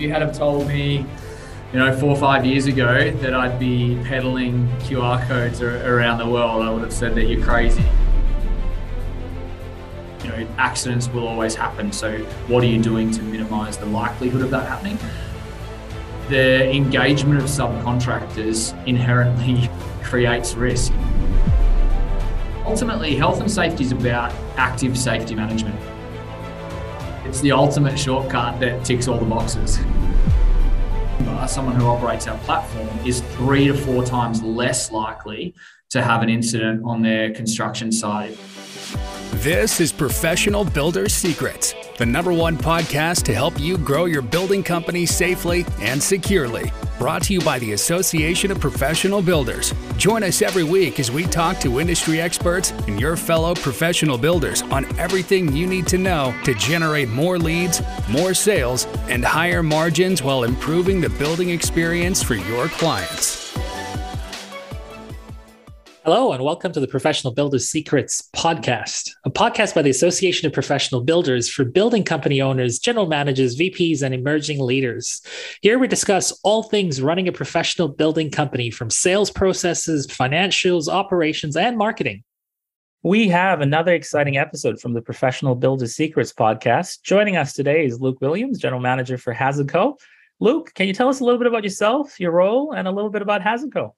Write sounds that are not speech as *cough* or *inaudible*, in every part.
you had have told me, you know, four or five years ago that I'd be peddling QR codes around the world, I would have said that you're crazy. You know, accidents will always happen. So, what are you doing to minimize the likelihood of that happening? The engagement of subcontractors inherently *laughs* creates risk. Ultimately, health and safety is about active safety management. It's the ultimate shortcut that ticks all the boxes. Someone who operates our platform is three to four times less likely to have an incident on their construction site. This is Professional Builder Secrets, the number one podcast to help you grow your building company safely and securely. Brought to you by the Association of Professional Builders. Join us every week as we talk to industry experts and your fellow professional builders on everything you need to know to generate more leads, more sales, and higher margins while improving the building experience for your clients. Hello, and welcome to the Professional Builders Secrets podcast, a podcast by the Association of Professional Builders for building company owners, general managers, VPs, and emerging leaders. Here we discuss all things running a professional building company from sales processes, financials, operations, and marketing. We have another exciting episode from the Professional Builders Secrets podcast. Joining us today is Luke Williams, General Manager for HazardCo. Luke, can you tell us a little bit about yourself, your role, and a little bit about HazardCo?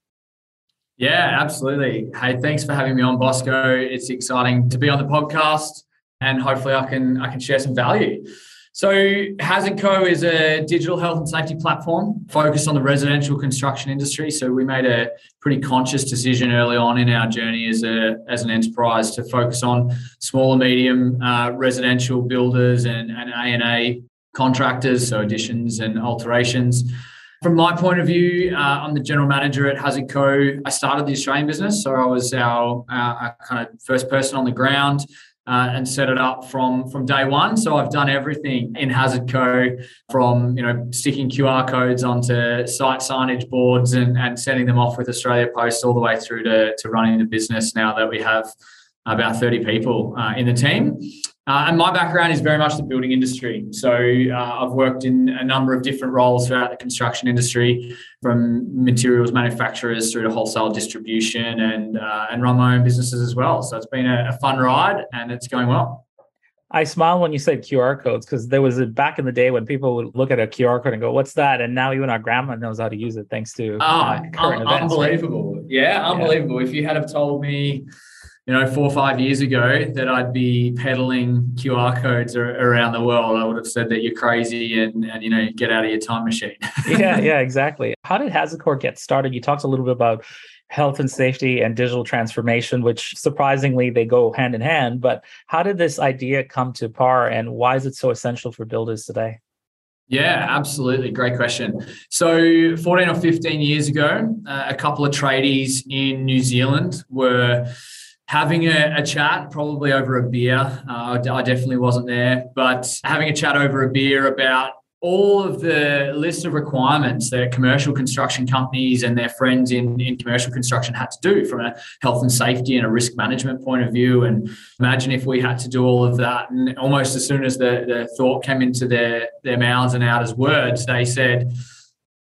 Yeah, absolutely. Hey, thanks for having me on, Bosco. It's exciting to be on the podcast, and hopefully, I can I can share some value. So, HazardCo is a digital health and safety platform focused on the residential construction industry. So, we made a pretty conscious decision early on in our journey as a as an enterprise to focus on small and medium uh, residential builders and and A and A contractors, so additions and alterations. From my point of view, uh, I'm the general manager at Hazard Co. I started the Australian business, so I was our, our, kind of first person on the ground. Uh, and set it up from from day one. So I've done everything in Hazard Co. from you know sticking QR codes onto site signage boards and, and sending them off with Australia Post, all the way through to to running the business. Now that we have about 30 people uh, in the team. Uh, and my background is very much the building industry. So uh, I've worked in a number of different roles throughout the construction industry, from materials manufacturers through to wholesale distribution, and uh, and run my own businesses as well. So it's been a, a fun ride, and it's going well. I smile when you said QR codes because there was a back in the day when people would look at a QR code and go, "What's that?" And now even our grandma knows how to use it thanks to oh, current un- events. Unbelievable! Right? Yeah, unbelievable. Yeah. If you had have told me you know, four or five years ago that I'd be peddling QR codes around the world, I would have said that you're crazy and, and you know, get out of your time machine. *laughs* yeah, yeah, exactly. How did HazardCo get started? You talked a little bit about health and safety and digital transformation, which surprisingly they go hand in hand. But how did this idea come to par and why is it so essential for builders today? Yeah, absolutely. Great question. So, 14 or 15 years ago, uh, a couple of tradies in New Zealand were having a, a, chat, probably over a beer. Uh, I definitely wasn't there, but having a chat over a beer about all of the list of requirements that commercial construction companies and their friends in, in commercial construction had to do from a health and safety and a risk management point of view. And imagine if we had to do all of that. And almost as soon as the, the thought came into their, their mouths and out as words, they said,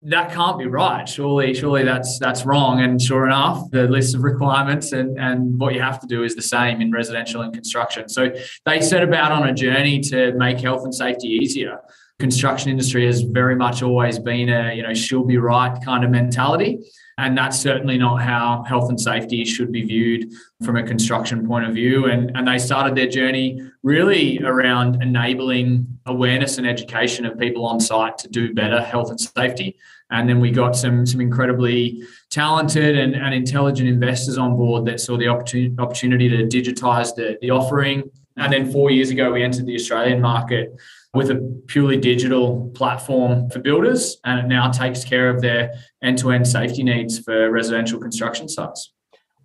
that can't be right. Surely, surely that's that's wrong. And sure enough, the list of requirements and, and what you have to do is the same in residential and construction. So they set about on a journey to make health and safety easier. Construction industry has very much always been a, you know, she'll be right kind of mentality. And that's certainly not how health and safety should be viewed from a construction point of view. And, and they started their journey really around enabling awareness and education of people on site to do better health and safety. And then we got some, some incredibly talented and, and intelligent investors on board that saw the opportunity, opportunity to digitize the, the offering. And then four years ago, we entered the Australian market with a purely digital platform for builders, and it now takes care of their end to end safety needs for residential construction sites.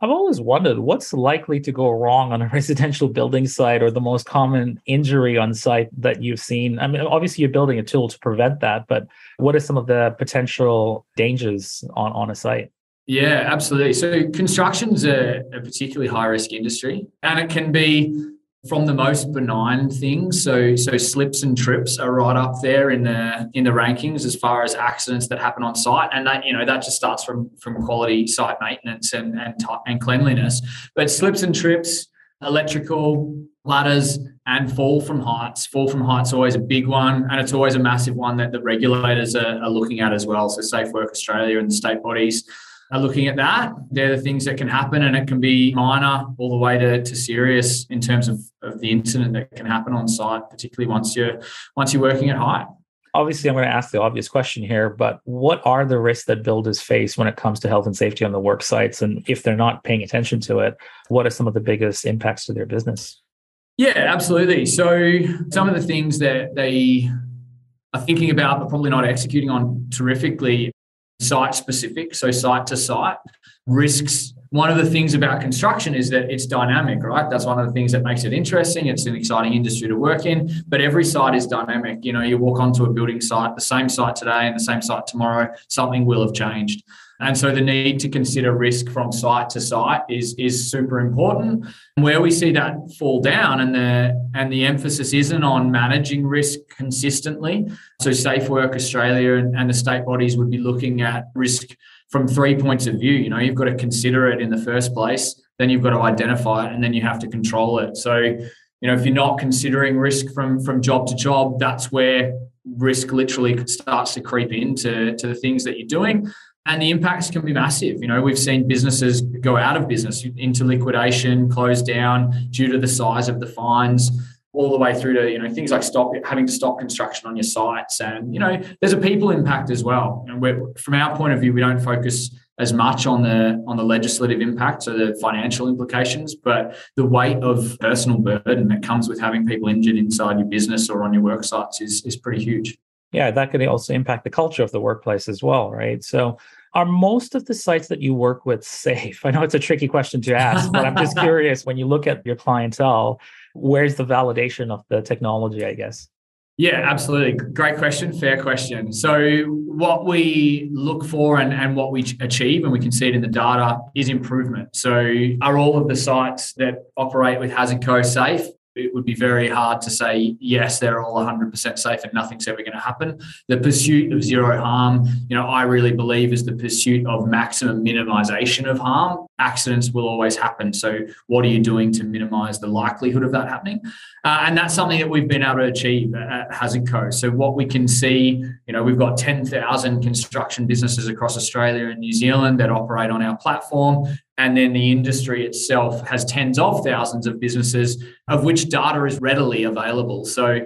I've always wondered what's likely to go wrong on a *laughs* residential building site or the most common injury on site that you've seen. I mean, obviously, you're building a tool to prevent that, but what are some of the potential dangers on, on a site? Yeah, absolutely. So construction's a, a particularly high risk industry, and it can be from the most benign things. So so slips and trips are right up there in the in the rankings as far as accidents that happen on site, and that you know that just starts from from quality site maintenance and and and cleanliness. But slips and trips, electrical ladders, and fall from heights. Fall from heights always a big one, and it's always a massive one that the regulators are, are looking at as well. So Safe Work Australia and the state bodies are looking at that. They're the things that can happen, and it can be minor all the way to, to serious in terms of, of the incident that can happen on site, particularly once you're once you're working at height. Obviously, I'm going to ask the obvious question here, but what are the risks that builders face when it comes to health and safety on the work sites? And if they're not paying attention to it, what are some of the biggest impacts to their business? Yeah, absolutely. So, some of the things that they are thinking about, but probably not executing on terrifically site specific, so site to site. Risks. One of the things about construction is that it's dynamic, right? That's one of the things that makes it interesting. It's an exciting industry to work in, but every site is dynamic. You know, you walk onto a building site, the same site today and the same site tomorrow, something will have changed. And so the need to consider risk from site to site is, is super important. Where we see that fall down and the and the emphasis isn't on managing risk consistently. So Safe Work Australia and, and the state bodies would be looking at risk from three points of view. You know, you've got to consider it in the first place, then you've got to identify it, and then you have to control it. So, you know, if you're not considering risk from from job to job, that's where risk literally starts to creep into to the things that you're doing and the impacts can be massive. You know, we've seen businesses go out of business into liquidation, close down due to the size of the fines, all the way through to you know things like stop having to stop construction on your sites, and you know there's a people impact as well. And from our point of view, we don't focus as much on the on the legislative impact, so the financial implications, but the weight of personal burden that comes with having people injured inside your business or on your work sites is is pretty huge yeah, that could also impact the culture of the workplace as well, right? So, are most of the sites that you work with safe? *laughs* I know it's a tricky question to ask, but I'm just *laughs* curious when you look at your clientele, where's the validation of the technology, I guess? Yeah, absolutely. Great question. Fair question. So, what we look for and, and what we achieve, and we can see it in the data, is improvement. So, are all of the sites that operate with Hazard Co safe? It would be very hard to say yes they're all 100% safe and nothing's ever going to happen. The pursuit of zero harm you know i really believe is the pursuit of maximum minimization of harm accidents will always happen. So what are you doing to minimize the likelihood of that happening? Uh, and that's something that we've been able to achieve at hazard co. So what we can see you know we've got 10,000 construction businesses across australia and new zealand that operate on our platform. And then the industry itself has tens of thousands of businesses of which data is readily available. So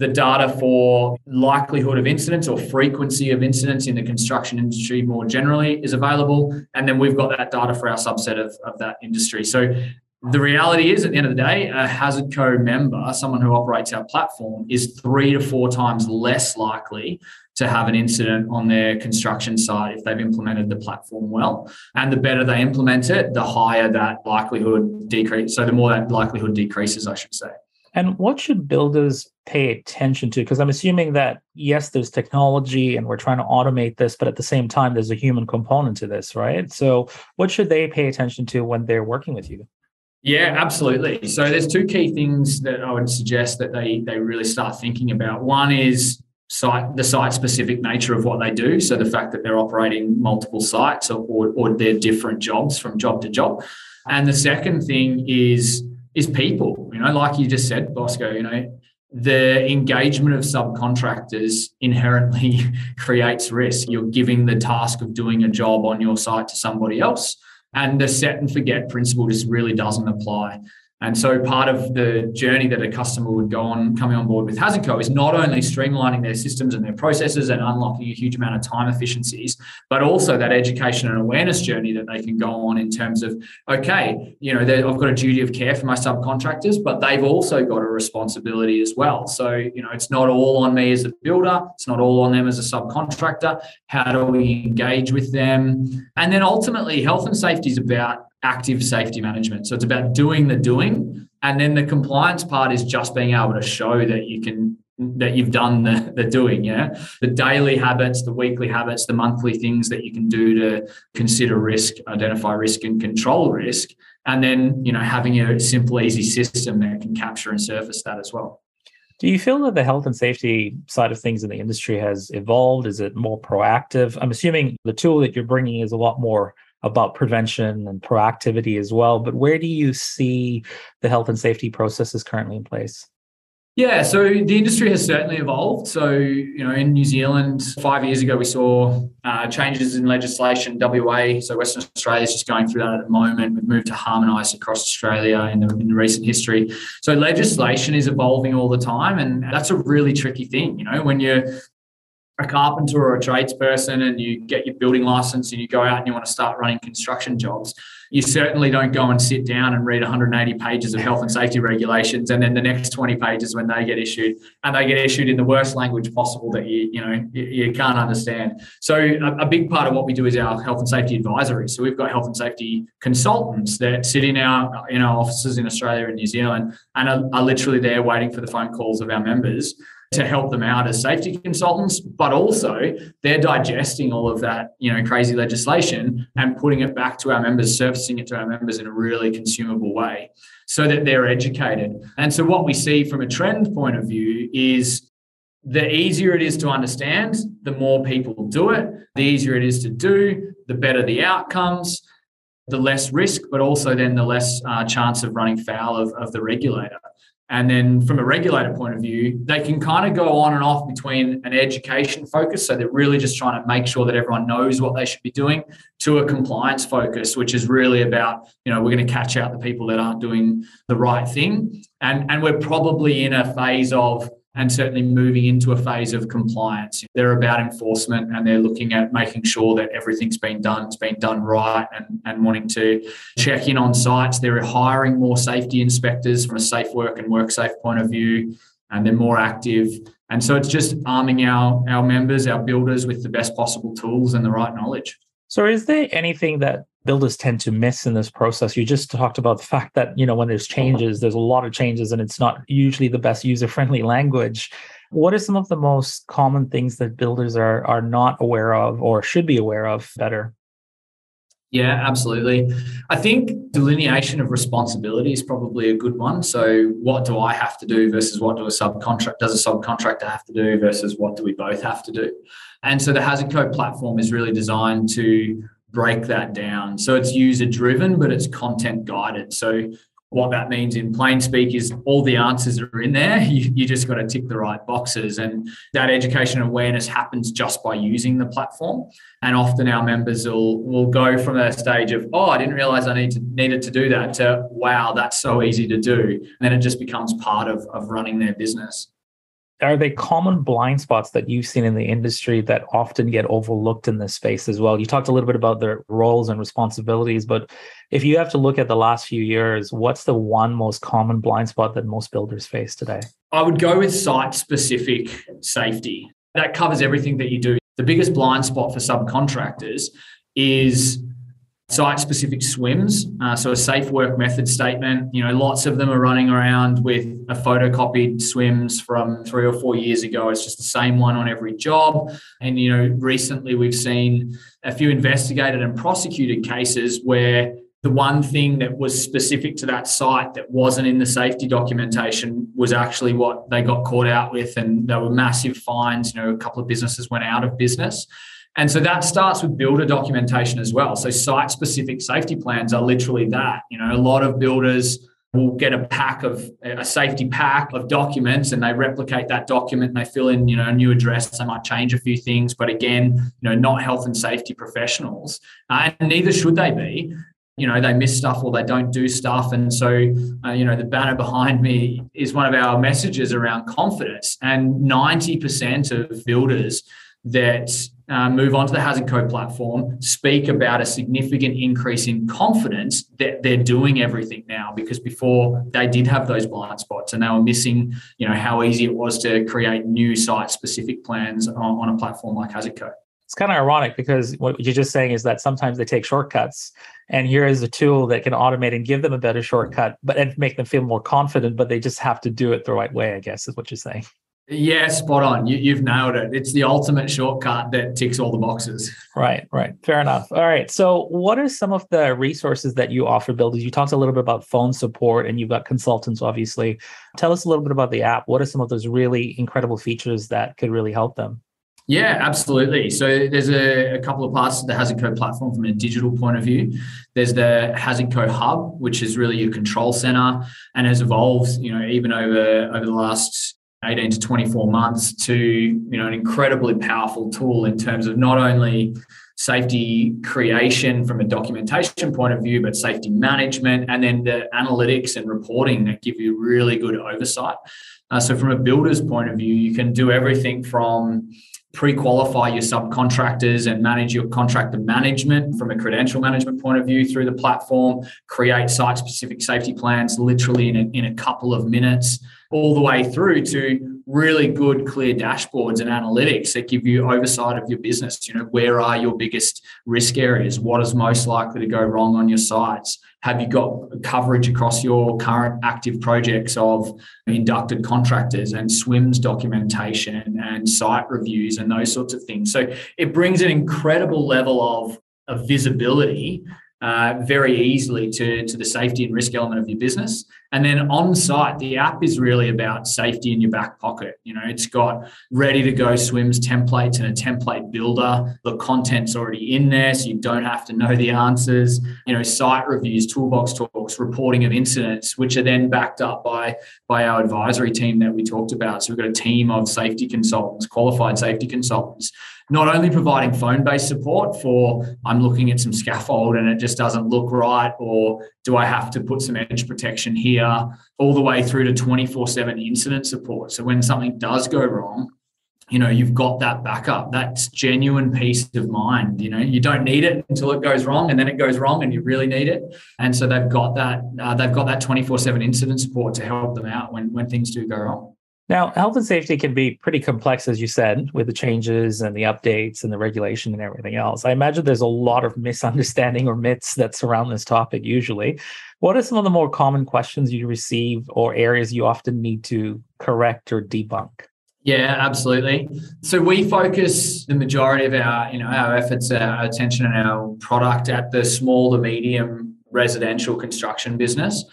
the data for likelihood of incidents or frequency of incidents in the construction industry more generally is available. And then we've got that data for our subset of, of that industry. So the reality is, at the end of the day, a Hazard Co member, someone who operates our platform, is three to four times less likely to have an incident on their construction site if they've implemented the platform well. And the better they implement it, the higher that likelihood decrease. So the more that likelihood decreases, I should say. And what should builders pay attention to? Because I'm assuming that, yes, there's technology and we're trying to automate this, but at the same time, there's a human component to this, right? So, what should they pay attention to when they're working with you? Yeah, absolutely. So, there's two key things that I would suggest that they, they really start thinking about. One is site the site specific nature of what they do so the fact that they're operating multiple sites or, or, or different jobs from job to job and the second thing is is people you know like you just said bosco you know the engagement of subcontractors inherently *laughs* creates risk. You're giving the task of doing a job on your site to somebody else and the set and forget principle just really doesn't apply and so part of the journey that a customer would go on coming on board with Hazard Co is not only streamlining their systems and their processes and unlocking a huge amount of time efficiencies, but also that education and awareness journey that they can go on in terms of, okay, you know, I've got a duty of care for my subcontractors, but they've also got a responsibility as well. So, you know, it's not all on me as a builder, it's not all on them as a subcontractor. How do we engage with them? And then ultimately, health and safety is about active safety management. So it's about doing the doing. And then the compliance part is just being able to show that you can that you've done the, the doing yeah the daily habits the weekly habits the monthly things that you can do to consider risk identify risk and control risk and then you know having a simple easy system that can capture and surface that as well do you feel that the health and safety side of things in the industry has evolved is it more proactive i'm assuming the tool that you're bringing is a lot more about prevention and proactivity as well but where do you see the health and safety processes currently in place yeah, so the industry has certainly evolved. So, you know, in New Zealand, five years ago, we saw uh, changes in legislation. WA, so Western Australia is just going through that at the moment. We've moved to harmonise across Australia in the, in the recent history. So, legislation is evolving all the time, and that's a really tricky thing. You know, when you're a carpenter or a tradesperson and you get your building license and you go out and you want to start running construction jobs, you certainly don't go and sit down and read 180 pages of health and safety regulations and then the next 20 pages when they get issued and they get issued in the worst language possible that you you know you, you can't understand. So a, a, big part of what we do is our health and safety advisory. So we've got health and safety consultants that sit in our in our offices in australia and new zealand and are, are literally there waiting for the phone calls of our members to help them out as safety consultants, but also they're digesting all of that, you know, crazy legislation and putting it back to our members, surfacing it to our members in a really consumable way so that they're educated. And so what we see from a trend point of view is the easier it is to understand, the more people do it, the easier it is to do, the better the outcomes, the less risk, but also then the less uh, chance of running foul of, of the regulator. And then from a regulator point of view, they can kind of go on and off between an education focus. So they're really just trying to make sure that everyone knows what they should be doing to a compliance focus, which is really about, you know, we're going to catch out the people that aren't doing the right thing. And, and we're probably in a phase of and certainly moving into a phase of compliance. They're about enforcement and they're looking at making sure that everything's been done, it's been done right, and, and wanting to check in on sites. They're hiring more safety inspectors from a safe work and work safe point of view, and they're more active. And so it's just arming our, our members, our builders with the best possible tools and the right knowledge. So, is there anything that builders tend to miss in this process? You just talked about the fact that, you know, when there's uh-huh. changes, there's a lot of changes and it's not usually the best user friendly *laughs* language. What are some of the most common things that builders are, are not aware of or should be aware of better? Yeah, absolutely. I think delineation of responsibility is probably a good one. So, what do I have to do versus what do a subcontract does a subcontractor have to do versus what do we both have to do? And so, the HazardCo platform is really designed to break that down. So, it's user driven, but it's content guided. So, what that means in plain speak is all the answers are in there. *laughs* You, you just got to tick the right boxes. And that education awareness happens just by using the platform. And often our members will, will go from a stage of, oh, I didn't realize I need to, needed to do that to, wow, that's so easy to do. And then it just becomes part of, of running their business are they common blind spots that you've seen in the industry that often get overlooked in this space as well? You talked a little bit about their roles and responsibilities, but if you have to look at the last few years, what's the one most common blind spot that most builders face today? I would go with site specific safety. That covers everything that you do. The biggest blind spot for subcontractors is site specific swims. Uh, so a safe work method statement. You know, lots of them are running around with a photocopied swims from three or four years ago. It's just the same one on every job. And, you know, recently we've seen a few investigated and prosecuted cases where the one thing that was specific to that site that wasn't in the safety documentation was actually what they got caught out with and there were massive fines you know a couple of businesses went out of business and so that starts with builder documentation as well. So site specific safety plans are literally that. You know, a lot of builders will get a pack of a safety pack of documents and they replicate that document and they fill in, you know, a new address. They might change a few things, but again, you know, not health and safety professionals. Uh, and neither should they be you know they miss stuff or they don't do stuff and so uh, you know the banner behind me is one of our messages around confidence and 90% of builders that uh, move onto the HazardCo platform, speak about a significant increase in confidence that they're doing everything now because before they did have those blind spots and they were missing, you know, how easy it was to create new site specific plans on, on a platform like HazardCo. It's kind of ironic because what you're just saying is that sometimes they take shortcuts, and here is a tool that can automate and give them a better shortcut, but and make them feel more confident. But they just have to do it the right way. I guess is what you're saying. Yeah, spot on. You, have nailed it. It's the ultimate shortcut that ticks all the boxes. Right, right. Fair enough. All right. So, what are some of the resources that you offer builders? You talked a little bit about phone support and you've got consultants, obviously. Tell us a little bit about the app. What are some of those really incredible features that could really help them? Yeah, absolutely. So there's a, a, couple of parts of the Hazard Co platform from a digital point of view. There's the Hazard Co Hub, which is really your control center and has evolved, you know, even over over the last 18 to 24 months to you know an incredibly powerful tool in terms of not only safety creation from a documentation point of view but safety management and then the analytics and reporting that give you really good oversight. Uh, so from a builder's point of view you can do everything from pre-qualify your subcontractors and manage your contractor management from a credential management point of view through the platform create site specific safety plans literally in a, in a couple of minutes all the way through to really good clear dashboards and analytics that give you oversight of your business. You know where are your biggest risk areas? What is most likely to go wrong on your sites? Have you got coverage across your current active projects of inducted contractors and swims documentation and site reviews and those sorts of things? So it brings an incredible level of, of visibility uh, very easily to, to the safety and risk element of your business. And then on site, the app is really about safety in your back pocket. You know, it's got ready to go swims templates and a template builder. The content's already in there, so you don't have to know the answers. You know, site reviews, toolbox talks, reporting of incidents, which are then backed up by, by our advisory team that we talked about. So we've got a team of safety consultants, qualified safety consultants not only providing phone based support for I'm looking at some scaffold and it just doesn't look right, or do I have to put some edge protection here, all the way through to 24 7 incident support. So when something does go wrong, you know you've got that backup. That's genuine peace of mind you know? You don't need it until it goes wrong and then it goes wrong and you really need it. And so they've got that uh, they've got that 24 7 incident support to help them out when when things do go wrong now, health and safety can be pretty complex, as you said, with the changes and the updates and the regulation and everything else. I imagine there's a lot of *laughs* misunderstanding or myths that surround this topic usually. What are some of the more common questions you receive or areas you often need to correct or debunk? Yeah, absolutely. So we focus the majority of our, you know, our efforts, uh, our attention, and our product at the small to medium residential construction business.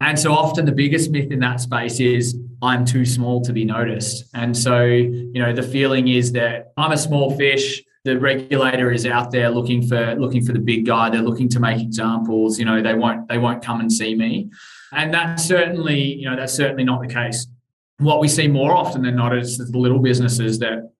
And so often the biggest myth in that space is I'm too small to be noticed. And so, you know, the feeling is that I'm a small fish. The regulator is out there looking for looking for the big guy. They're looking to make examples. You know, they won't they won't come and see me. And that's certainly, you know, that's certainly not the case. What we see more often than not is the little businesses that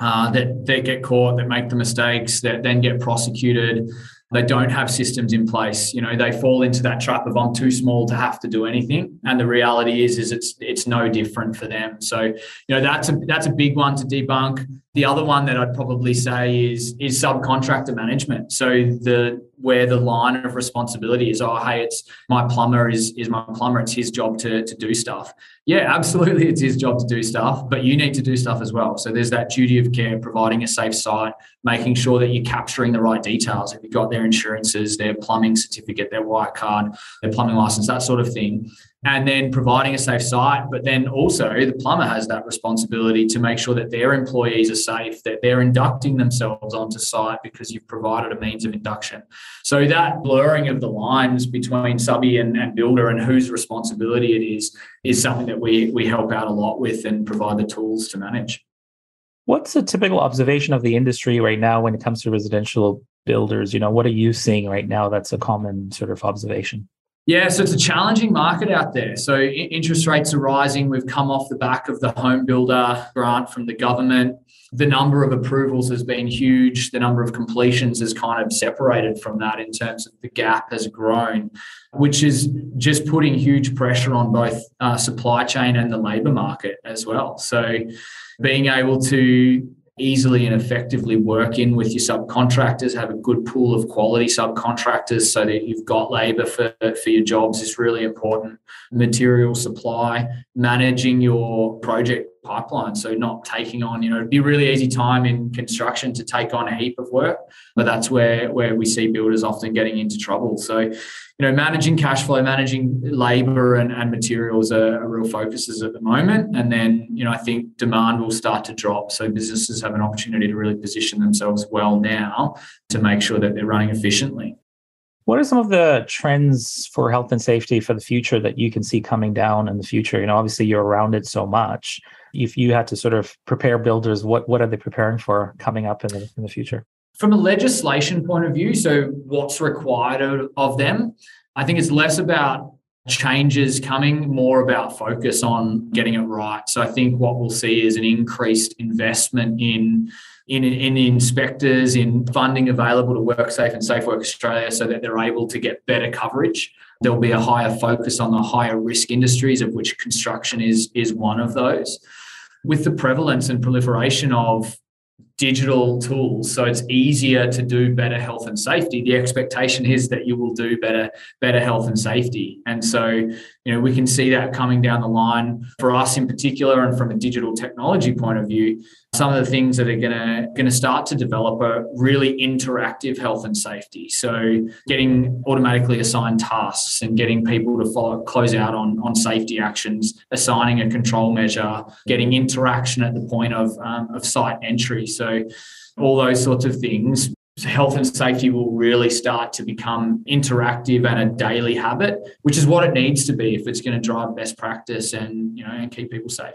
uh, that that get caught, that make the mistakes, that then get prosecuted, they don't have systems in place. You know they fall into that trap of i'm too small to have to do anything. And the reality is is it's it's no different for them. So you know that's a that's a big one to debunk the other one that i'd probably say is is subcontractor management. So the where the line of responsibility is oh hey it's my plumber is is my plumber. It's his job to to do stuff. Yeah absolutely it's his job to do stuff but you need to do stuff as well. So there's that duty of care providing a safe site making sure that you're capturing the right details. If you've got their insurances their plumbing certificate their white card their plumbing license that sort of thing and then providing a safe site. But then also the plumber has that responsibility to make sure that their employees are safe, that they're inducting themselves onto site because you've provided a means of induction. So that blurring of the lines between subby and, and builder and whose responsibility it is is something that we we help out a lot with and provide the tools to manage. What's a typical observation of the industry right now when it comes to residential builders? You know, what are you seeing right now that's a common sort of observation? Yeah, so it's a challenging market out there. So interest rates are rising. We've come off the back of the home builder grant from the government. The number of approvals has been huge. The number of completions is kind of separated from that in terms of the gap has grown, which is just putting huge pressure on both uh, supply chain and the labor market as well. So being able to easily and effectively work in with your subcontractors, have a good pool of quality subcontractors so that you've got labor for, for your jobs is really important. Material supply, managing your project pipeline. So not taking on, you know, it'd be a really easy time in construction to take on a heap of work, but that's where where we see builders often getting into trouble. So, you know, managing cash flow, managing labor and, and materials are, are real focuses at the moment. And then, you know, I think demand will start to drop. So businesses have an opportunity to really position themselves well now to make sure that they're running efficiently. What are some of the trends for health and safety for the future that you can see coming down in the future? You know, obviously you're around it so much. If you had to sort of prepare builders, what what are they preparing for coming up in the in the future? From a legislation point of view, so what's required of, of them, I think it's less about changes coming, more about focus on getting it right. So I think what we'll see is an increased investment in in, in inspectors, in funding available to WorkSafe and Safe Work Australia so that they're able to get better coverage. There'll be a higher focus on the higher risk industries, of which construction is, is one of those. With the prevalence and proliferation of digital tools. So it's easier to do better health and safety. The expectation is that you will do better better health and safety. And so you know we can see that coming down the line for us in particular and from a digital technology point of view. Some of the things that are going to going to start to develop are really interactive health and safety. So getting automatically assigned tasks and getting people to follow close out on on safety actions assigning a control measure getting interaction at the point of um, of site entry. So all those sorts of things health and safety will really start to become interactive and a daily habit which is what it needs to be if it's going to drive best practice and you know and keep people safe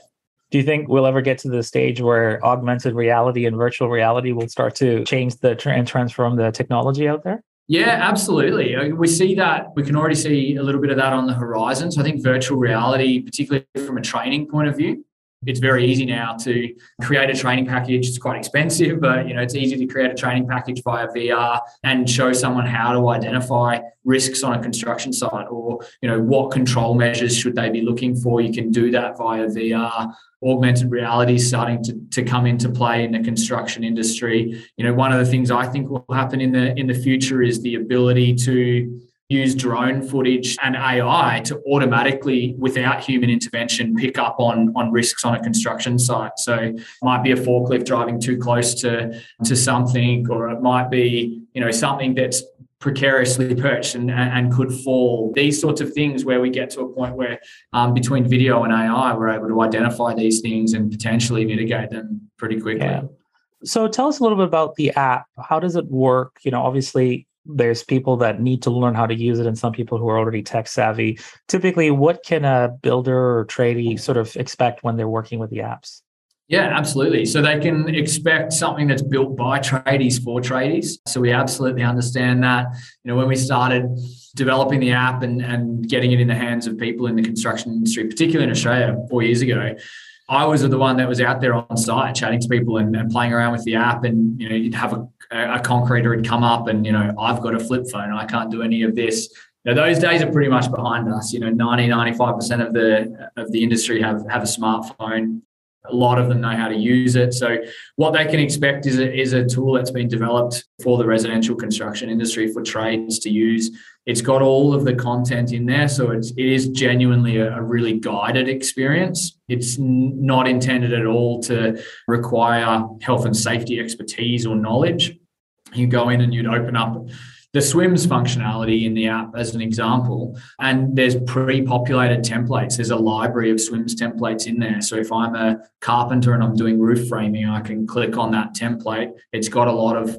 do you think we'll ever get to the stage where augmented reality and virtual reality will start to change the and transform the technology out there? Yeah, absolutely. Uh, we see that we can already see a little bit of that on the horizon. So I think virtual reality, particularly from a training point of view, it's very easy now to create a training package. It's quite expensive, but you know it's easy to create a training package via VR and show someone how to identify risks on a construction site, or you know what control measures should they be looking for. You can do that via VR augmented reality starting to, to come into play in the construction industry. You know, one of the things I think will happen in the in the future is the ability to use drone footage and AI to automatically, without human intervention, pick up on, on risks on a construction site. So it might be a forklift driving too close to, to something, or it might be, you know, something that's precariously perched and, and could fall. These sorts of things where we get to a point where um, between video and AI, we're able to identify these things and potentially mitigate them pretty quickly. Yeah. So tell us a little bit about the app. How does it work? You know, obviously there's people that need to learn how to use it and some people who are already tech savvy. Typically, what can a builder or tradie sort of expect when they're working with the apps? Yeah, absolutely. So they can expect something that's built by tradies for tradies. So we absolutely understand that. You know, when we started developing the app and, and getting it in the hands of people in the construction industry, particularly in Australia four years ago, I was the one that was out there on site chatting to people and, and playing around with the app. And, you know, you'd have a, a concreter would come up and, you know, I've got a flip phone. I can't do any of this. Now, those days are pretty much behind us. You know, 90, 95% of the of the industry have, have a smartphone a lot of them know how to use it. So what they can expect is a, is a tool that's been developed for the residential construction industry for trades to use. It's got all of the content in there, so it's, it is genuinely a, a really guided experience. It's not intended at all to require health and safety expertise or knowledge. You go in and you'd open up the swims functionality in the app as an example and there's pre-populated templates. There's a library of swims templates in there. So if i'm a carpenter and i'm doing roof framing i can click on that template. It's got a lot of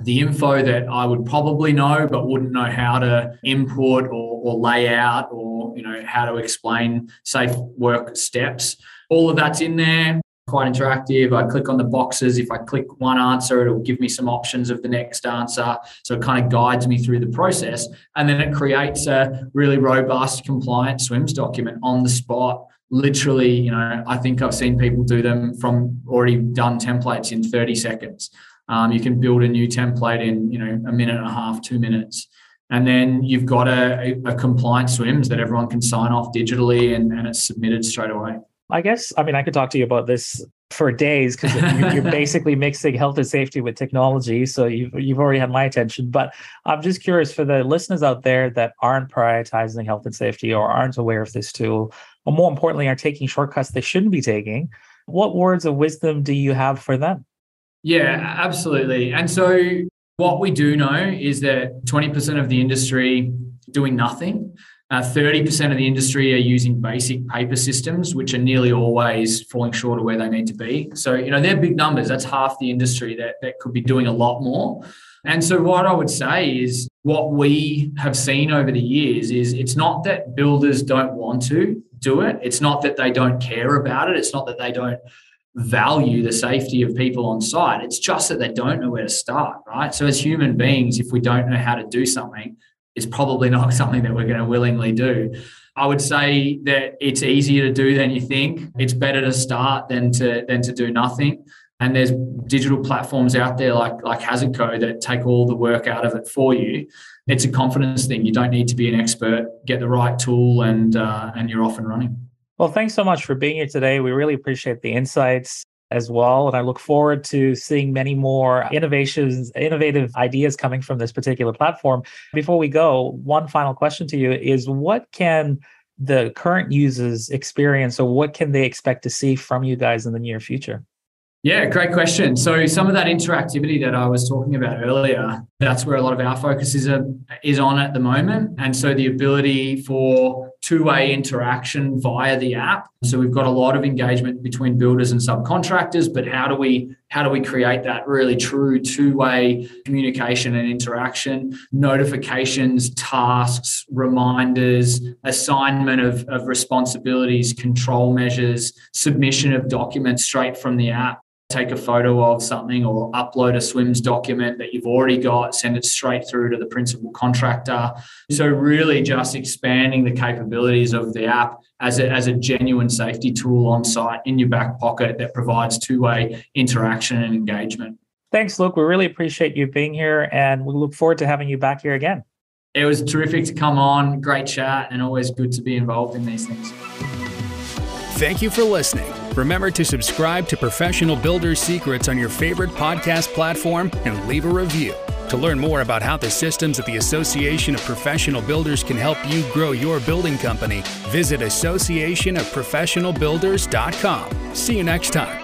the info that i would probably know but wouldn't know how to import or, or lay out or you know how to explain safe work steps. All of that's in there quite interactive. I click on the boxes. If I click one answer, it'll give me some options of the next answer. So it kind of guides me through the process. And then it creates a really robust compliant swims document on the spot. Literally, you know, I think I've seen people do them from already done templates in 30 seconds. Um, you can build a new template in, you know, a minute and a half, two minutes. And then you've got a, a, compliant swims that everyone can sign off digitally and, and it's submitted straight away. I guess, I mean, I could talk to you about this for days because you're *laughs* basically mixing health and safety with technology. So you've, you've already had my attention. But I'm just curious for the listeners out there that aren't prioritizing health and safety or aren't aware of this tool, or more importantly, are taking shortcuts they shouldn't be taking. What words of wisdom do you have for them? Yeah, absolutely. And so what we do know is that 20% of the industry doing nothing. Uh, 30% of the industry are using basic paper systems, which are nearly always falling short of where they need to be. So, you know, they're big numbers. That's half the industry that, that could be doing a lot more. And so, what I would say is what we have seen over the years is it's not that builders don't want to do it, it's not that they don't care about it, it's not that they don't value the safety of people on site. It's just that they don't know where to start, right? So, as human beings, if we don't know how to do something, it's probably not *laughs* something that we're going to willingly do. I would say that it's easier to do than you think. It's better to start than to than to do nothing. And there's digital platforms out there like like HazardCo that take all the work out of it for you. It's a confidence thing. You don't need to be an expert. Get the right tool, and uh, and you're off and running. Well, thanks so much for being here today. We really appreciate the insights as well. And I look forward to seeing many more innovations, innovative ideas coming from this particular platform. Before we go, one final question to you is what can the current users experience or what can they expect to see from you guys in the near future? Yeah, great question. So some of that interactivity that I was talking about earlier, that's where a lot of our focus is, uh, is on at the moment. And so the ability for two-way interaction via the app. So we've got a lot of engagement between builders and subcontractors, but how do we how do we create that really true two-way communication and interaction, notifications, tasks, reminders, assignment of, of responsibilities, control measures, submission of documents straight from the app take a photo of something or upload a swims document that you've already got, send it straight through to the principal contractor. So, really just expanding the capabilities of the app as a, as a genuine safety tool on site in your back pocket that provides two way interaction and engagement. Thanks, Luke. We really appreciate you being here and we look forward to having you back here again. It was terrific to come on. Great chat and always good to be involved in these things. Thank you for listening. Remember to subscribe to Professional Builders Secrets on your favorite podcast platform and leave a review. To learn more about how the systems at the Association of Professional Builders can help you grow your building company, visit associationofprofessionalbuilders.com. See you next time.